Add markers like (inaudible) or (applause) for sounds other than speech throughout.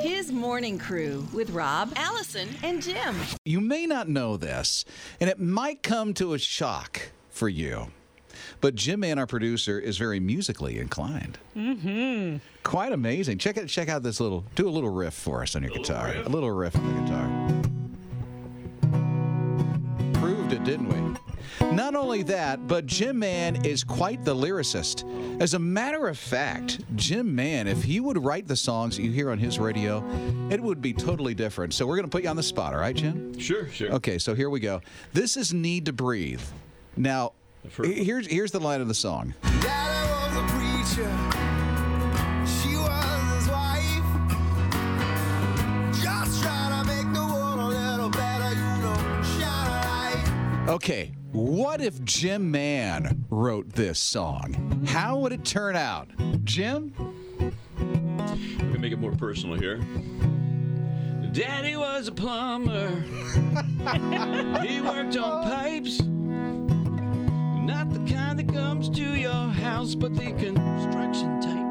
His morning crew with Rob, Allison, and Jim. You may not know this, and it might come to a shock for you. But Jim Mann, our producer, is very musically inclined. Mm-hmm. Quite amazing. Check it. Check out this little. Do a little riff for us on your guitar. A little riff on the guitar. Proved it, didn't we? Not only that, but Jim Mann is quite the lyricist. As a matter of fact, Jim Mann, if he would write the songs that you hear on his radio, it would be totally different. So we're going to put you on the spot, all right, Jim? Sure, sure. Okay, so here we go. This is NEEDTOBREATHE. Now, here's here's the line of the song. Daddy was a preacher. She was his wife. Just trying to make the world a little better, you know. Shine a light. Okay, what if Jim Mann wrote this song? How would it turn out? Jim? We can make it more personal here. Daddy was a plumber. he worked on pipes. Not the kind that comes to your house, but the construction type.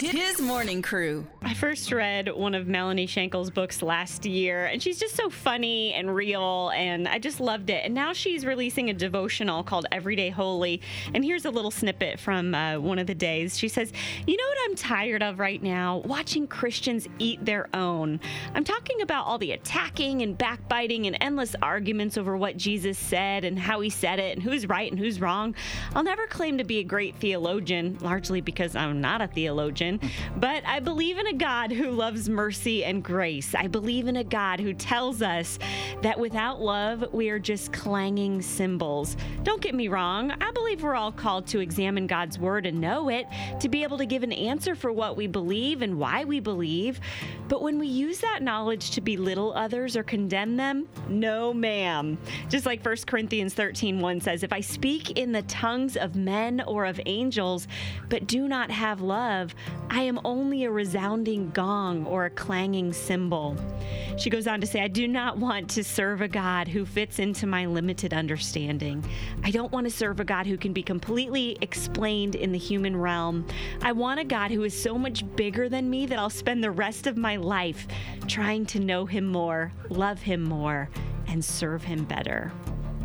It's his morning crew. I first read one of Melanie Shankle's books last year, and she's just so funny and real, and I just loved it. And now she's releasing a devotional called Everyday Holy. And here's a little snippet from uh, one of the days. She says, You know what I'm tired of right now? Watching Christians eat their own. I'm talking about all the attacking and backbiting and endless arguments over what Jesus said and how he said it and who's right and who's wrong. I'll never claim to be a great theologian, largely because I'm not a theologian, but I believe in a God who loves mercy and grace. I believe in a God who tells us that without love, we are just clanging cymbals. Don't get me wrong, I believe we're all called to examine God's word and know it, to be able to give an answer for what we believe and why we believe. But when we use that knowledge to belittle others or condemn them, no ma'am. Just like 1 Corinthians 13 1 says, If I speak in the tongues of men or of angels, but do not have love, I am only a resounding gong or a clanging cymbal. She goes on to say, I do not want to serve a God who fits into my limited understanding. I don't want to serve a God who can be completely explained in the human realm. I want a God who is so much bigger than me that I'll spend the rest of my life trying to know him more, love him more, and serve him better.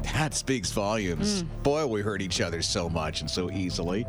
That speaks volumes. Boy, we hurt each other so much and so easily.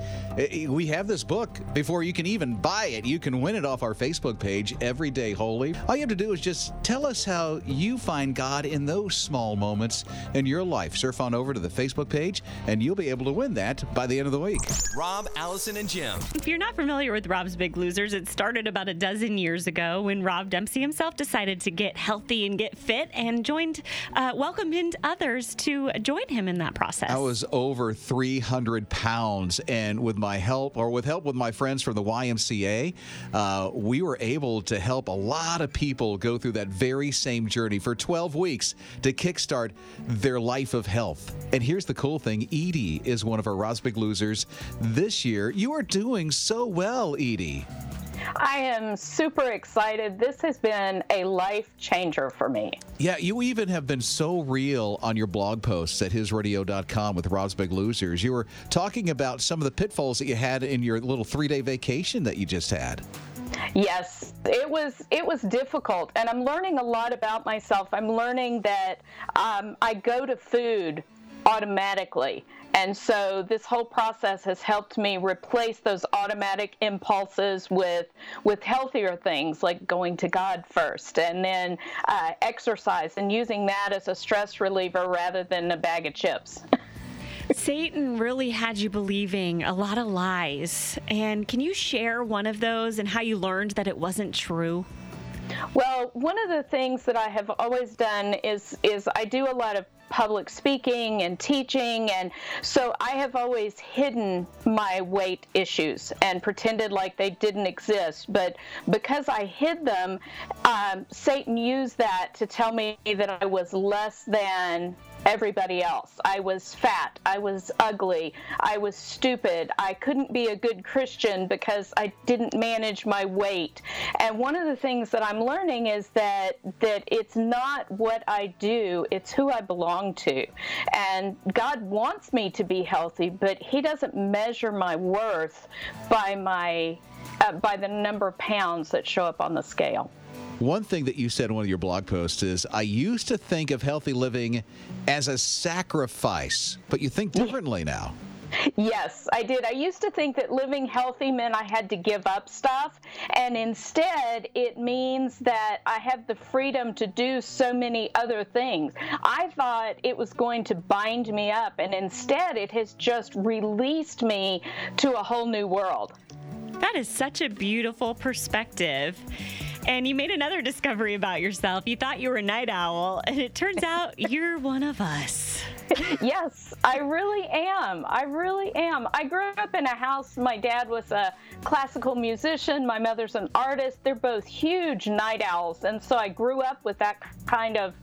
We have this book. Before you can even buy it, you can win it off our Facebook page, Everyday Holy. All you have to do is just tell us how you find God in those small moments in your life. Surf on over to the Facebook page, and you'll be able to win that by the end of the week. Rob, Allison, and Jim. If you're not familiar with Rob's Big Losers, it started about a dozen years ago when Rob Dempsey himself decided to get healthy and get fit and joined, uh, welcomed in others to join him in that process. I was over 300 pounds, and with my help, or with help with my friends from the YMCA, uh, we were able to help a lot of people go through that very same journey for 12 weeks to kickstart their life of health. And here's the cool thing Edie is one of our Rob's Big Losers this year. You are doing so well, Edie. I am super excited. This has been a life changer for me. Yeah, you even have been so real on your blog posts at hisradio.com with Rob's Big Losers. You were talking about some of the pitfalls that you had in your little three day vacation that you just had. Yes, it was it was difficult, and I'm learning a lot about myself. I'm learning that um, I go to food automatically. And so this whole process has helped me replace those automatic impulses with with healthier things like going to God first, and then uh, exercise and using that as a stress reliever rather than a bag of chips. (laughs) Satan really had you believing a lot of lies. And can you share one of those and how you learned that it wasn't true? Well, one of the things that I have always done is is I do a lot of public speaking and teaching and so I have always hidden my weight issues and pretended like they didn't exist but because I hid them um, Satan used that to tell me that I was less than everybody else. I was fat. I was ugly. I was stupid. I couldn't be a good Christian because I didn't manage my weight. And one of the things that I'm learning is that that it's not what I do, it's who I belong to. And God wants me to be healthy, but he doesn't measure my worth by my uh, by the number of pounds that show up on the scale. One thing that you said in one of your blog posts is I used to think of healthy living as a sacrifice, but you think differently now. Yes, I did. I used to think that living healthy meant I had to give up stuff, and instead it means that I have the freedom to do so many other things. I thought it was going to bind me up, and instead it has just released me to a whole new world. That is such a beautiful perspective. And you made another discovery about yourself. You thought you were a night owl, and it turns (laughs) out you're one of us. yes, I really am. I really am. I grew up in a house. My dad was a classical musician. My mother's an artist. They're both huge night owls. And so I grew up with that kind of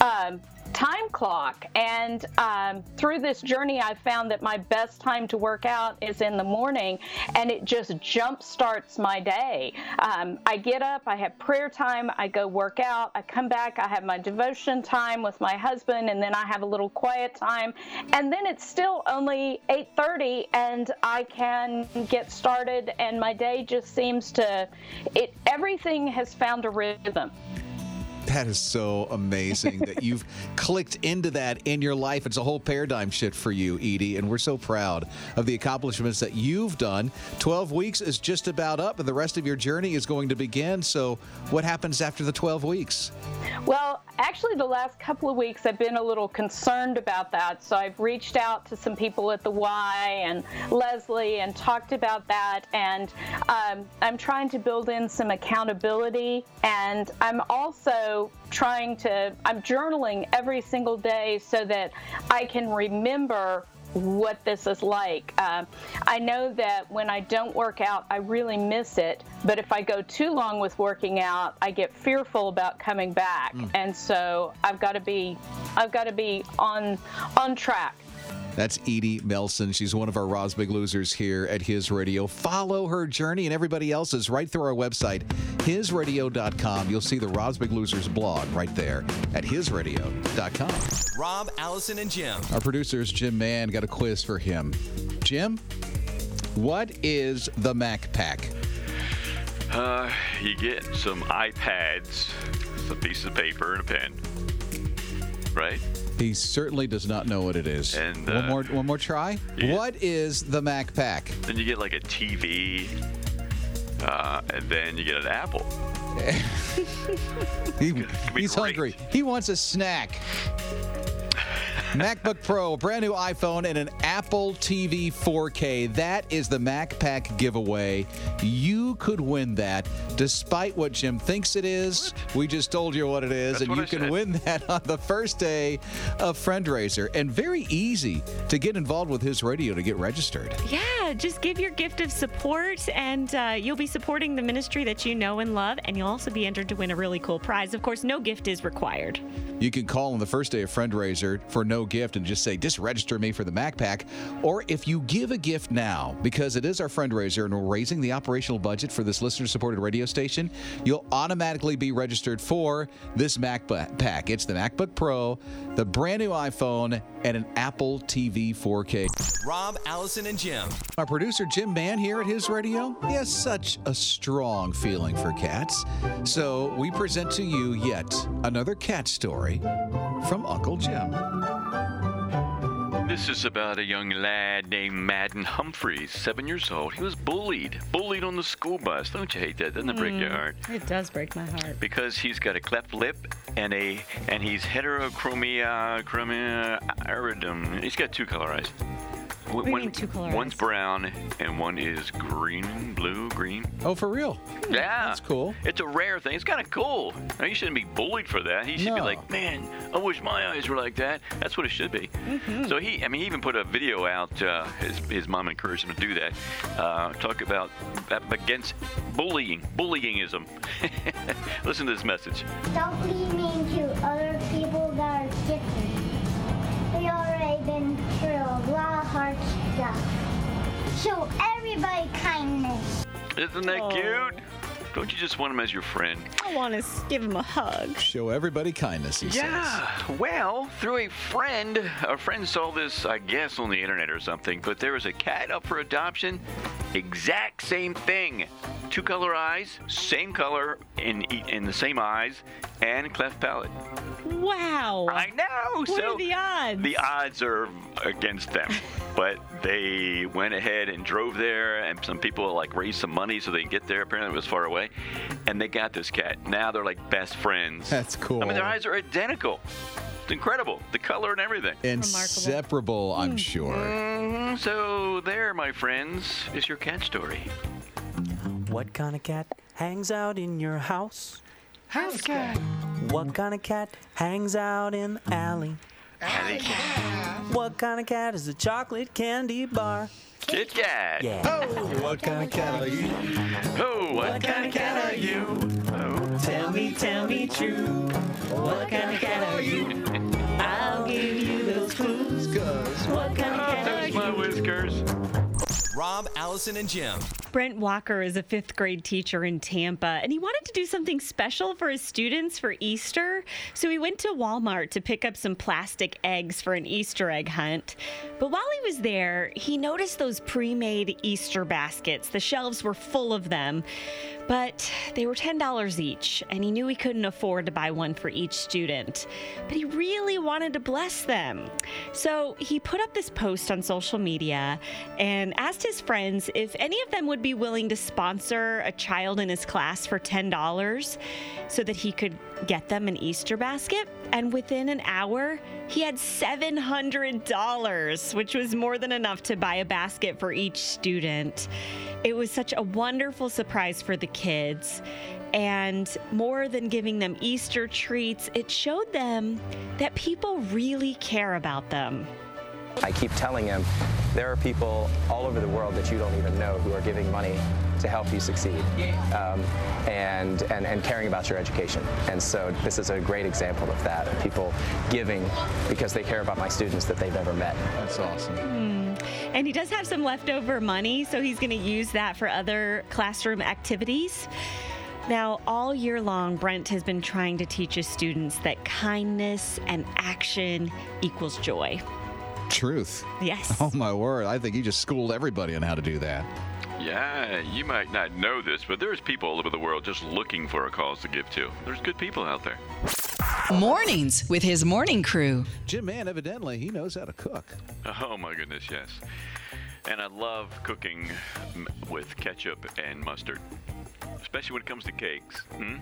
um, time clock. And um, through this journey, I've found that my best time to work out is in the morning, and it just jump starts my day. Um, I get up, I have prayer time, I go work out, I come back, I have my devotion time with my husband, and then I have a little quiet time, and then it's still only 8:30, and I can get started, and my day just seems to it. Everything has found a rhythm. That is so amazing that you've (laughs) clicked into that in your life. It's a whole paradigm shift for you, Edie, and we're so proud of the accomplishments that you've done. 12 weeks is just about up, and the rest of your journey is going to begin. So, what happens after the 12 weeks? Well, actually, the last couple of weeks I've been a little concerned about that. So, I've reached out to some people at the Y and Leslie and talked about that. And um, I'm trying to build in some accountability. And I'm also trying to, I'm journaling every single day so that I can remember what this is like. Uh, I know that when I don't work out, I really miss it. But if I go too long with working out, I get fearful about coming back, mm. and so I've got to be, I've got to be on on track. That's Edie Melson. She's one of our Rob's Big Losers here at His Radio. Follow her journey and everybody else's right through our website, hisradio.com. You'll see the Rob's Big Losers blog right there at hisradio.com. Rob, Allison, and Jim. Our producers, Jim Mann, got a quiz for him. Jim, what is the Mac Pack? Uh, you get some iPads, some pieces of paper, and a pen. Right? He certainly does not know what it is. And, one uh, more, one more try. yeah. What is the Mac Pack? Then you get like a TV, uh, and then you get an Apple. (laughs) He- he's great. hungry. He wants a snack. MacBook Pro, brand new iPhone, and an Apple TV 4K. That is the Mac Pack giveaway. You could win that, despite what Jim thinks it is. We just told you what it is, That's and you I can said. win that on the first day of Friendraiser. And very easy to get involved with his radio to get registered. Yeah, just give your gift of support, and uh, you'll be supporting the ministry that you know and love, and you'll also be entered to win a really cool prize. Of course, no gift is required. You can call on the first day of Friendraiser for no gift and just say, just register me for the Mac Pack. Or if you give a gift now, because it is our fundraiser and we're raising the operational budget for this listener supported radio station, you'll automatically be registered for this Mac Pa- Pack. It's the MacBook Pro, the brand new iPhone, and an Apple TV 4K. Rob, Allison, and Jim. Our producer Jim Mann here at his radio, he has such a strong feeling for cats. So we present to you yet another cat story from Uncle Jim. This is about a young lad named Madden Humphreys, seven years old. He was bullied, bullied on the school bus. Don't you hate that? Doesn't it break your hmm. heart? It does break my heart. Because he's got a cleft lip and a and he's heterochromia chromia iridum. He's got two color eyes. Do you mean two color One's brown and one is green, blue, green. Oh, for real? Yeah, That's cool. It's a rare thing. It's kind of cool. Now, you shouldn't be bullied for that. He should be No. like, man, I wish my eyes were like that. That's what it should be. Mm-hmm. So he, I mean, he even put a video out. Uh, his his mom encouraged him to do that. Uh, talk about that against bullying, bullyingism. (laughs) Listen to this message. Don't be mean to other been through a lot of hard stuff. Show everybody kindness. Isn't that Oh. cute? Don't you just want him as your friend? I want to give him a hug. Show everybody kindness, he says. Yeah. Well, through a friend, a friend saw this, I guess, on the internet or something. But there was a cat up for adoption. Exact same thing. Two color eyes, same color in in the same eyes, and cleft palate. Wow. I know. What so are the odds? The odds are against them, (laughs) but they went ahead and drove there, and some people like raised some money so they can get there. Apparently, it was far away, and they got this cat. Now they're like best friends. That's cool. I mean, their eyes are identical. It's incredible, the color and everything. Inseparable, I'm sure. Mhm, So there, my friends, is your cat story. What kind of cat hangs out in your house? House cat. What kind of cat hangs out in the alley? Alley cat. What kind of cat is a chocolate candy bar? Kit Kat. Yeah. What kind of cat are you? Oh, what, kind of cat are you? Tell me, tell me true. What kind of cat are you? I'll give you those clues. What kind of Oh, cat are there's my whiskers. Rob, Allison, and Jim. Brent Walker is a fifth grade teacher in Tampa, and he wanted to do something special for his students for Easter. So he went to Walmart to pick up some plastic eggs for an Easter egg hunt. But while he was there, he noticed those pre made Easter baskets. The shelves were full of them, but they were $10 each, and he knew he couldn't afford to buy one for each student. But he really wanted to bless them. So he put up this post on social media and asked his friends if any of them would be willing to sponsor a child in his class for $10 so that he could get them an Easter basket. And within an hour, he had $700, which was more than enough to buy a basket for each student. It was such a wonderful surprise for the kids. And more than giving them Easter treats, it showed them that people really care about them. I keep telling him there are people all over the world that you don't even know who are giving money to help you succeed um, and, and, and caring about your education. And so this is a great example of that, of people giving because they care about my students that they've never met. That's awesome. And he does have some leftover money, so he's going to use that for other classroom activities. Now, all year long, Brent has been trying to teach his students that kindness and action equals joy. Truth. Yes. (laughs) Oh, my word. I think you just schooled everybody on how to do that. Yeah, you might not know this, but there's people all over the world just looking for a cause to give to. There's good people out there. Mornings with his morning crew. Jim Mann, evidently, he knows how to cook. Oh my goodness, yes. And I love cooking with ketchup and mustard, especially when it comes to cakes. Hmm?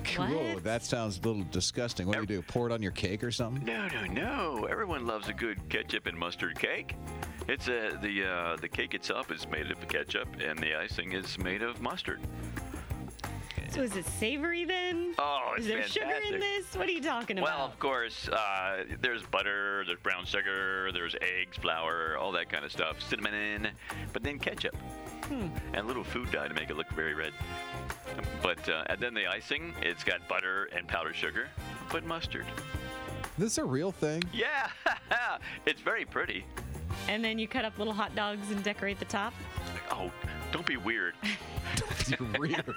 Whoa, that sounds a little disgusting. What do you do? Pour it on your cake or something? No, no, no. Everyone loves a good ketchup and mustard cake. It's a the uh, the cake itself is made of ketchup, and the icing is made of mustard. So is it savory then? Oh, it's is there sugar in this? What are you talking about? Well, of course, uh, there's butter, there's brown sugar, there's eggs, flour, all that kind of stuff, cinnamon, but then ketchup Hmm. and a little food dye to make it look very red. But uh, and then the icing, it's got butter and powdered sugar, but mustard. This is a real thing? Yeah, (laughs) it's very pretty. And then you cut up little hot dogs and decorate the top. Oh, don't be weird. (laughs) don't be weird. (laughs)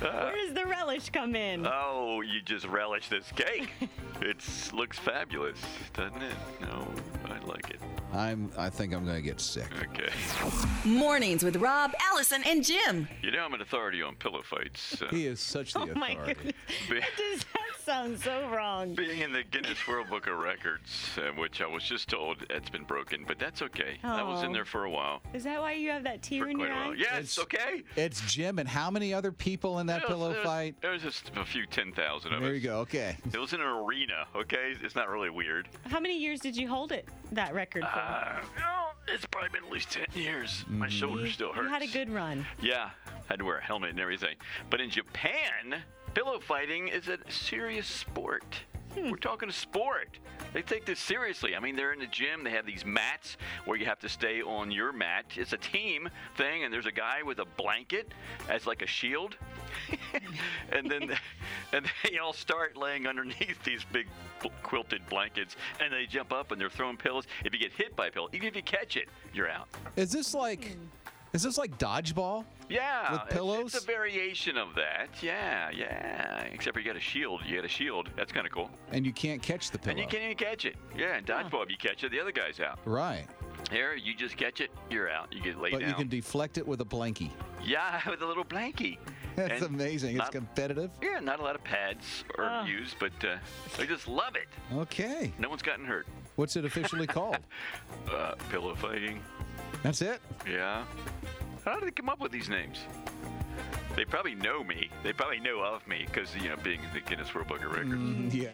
Where does the relish come in? Oh, you just relish this cake. it looks fabulous, doesn't it? No, I like it. I'm. I think I'm going to get sick. Okay. Mornings with Rob, Allison, and Jim. You know I'm an authority on pillow fights. Uh, He is such the oh my authority. goodness. Does that sounds so wrong. Being in the Guinness World Book of Records, uh, which I was just told it's been broken, but that's okay. I was in Oh. there for a while. Is that why you have that tear For in your eye? while. Yes, okay. It's Jim and how many other people in that was- pillow there was- fight? There was just a few 10,000 of There us. There you go. Okay. It was in an arena, okay? It's not really weird. How many years did you hold it, that record for? Uh, no, it's probably been at least 10 years. My shoulder still hurts. you had a good run. Yeah, I had to wear a helmet and everything. But in Japan, pillow fighting is a serious sport. Hmm. We're talking a sport. They take this seriously. I mean, they're in the gym. They have these mats where you have to stay on your mat. It's a team thing, and there's a guy with a blanket as like a shield, (laughs) and then and (laughs) they all start laying underneath these big quilted blankets, and they jump up and they're throwing pillows. If you get hit by a pillow, even if you catch it, you're out. Is this like, is this like dodgeball? Yeah, With pillows? It's, a variation of that. Yeah, yeah. Except for you got a shield. You got a shield. That's kind of cool. And you can't catch the pillow. And you can't even catch it. Yeah, in dodgeball, if you catch it, the other guy's out. Right. Here, you just catch it, you're out. You get laid out. But down. you can deflect it with a blankie. yeah, (laughs) with a little blankie. (laughs) That's And amazing. It's competitive. Yeah, not a lot of pads are Oh. used, but uh, they just love it. Okay. No one's gotten hurt. What's it officially (laughs) called? Uh, pillow fighting. That's it. Yeah. How did they come up with these names? They probably know me. They probably know of me because, you know, being in the Guinness World Book of Records. Mm, yeah.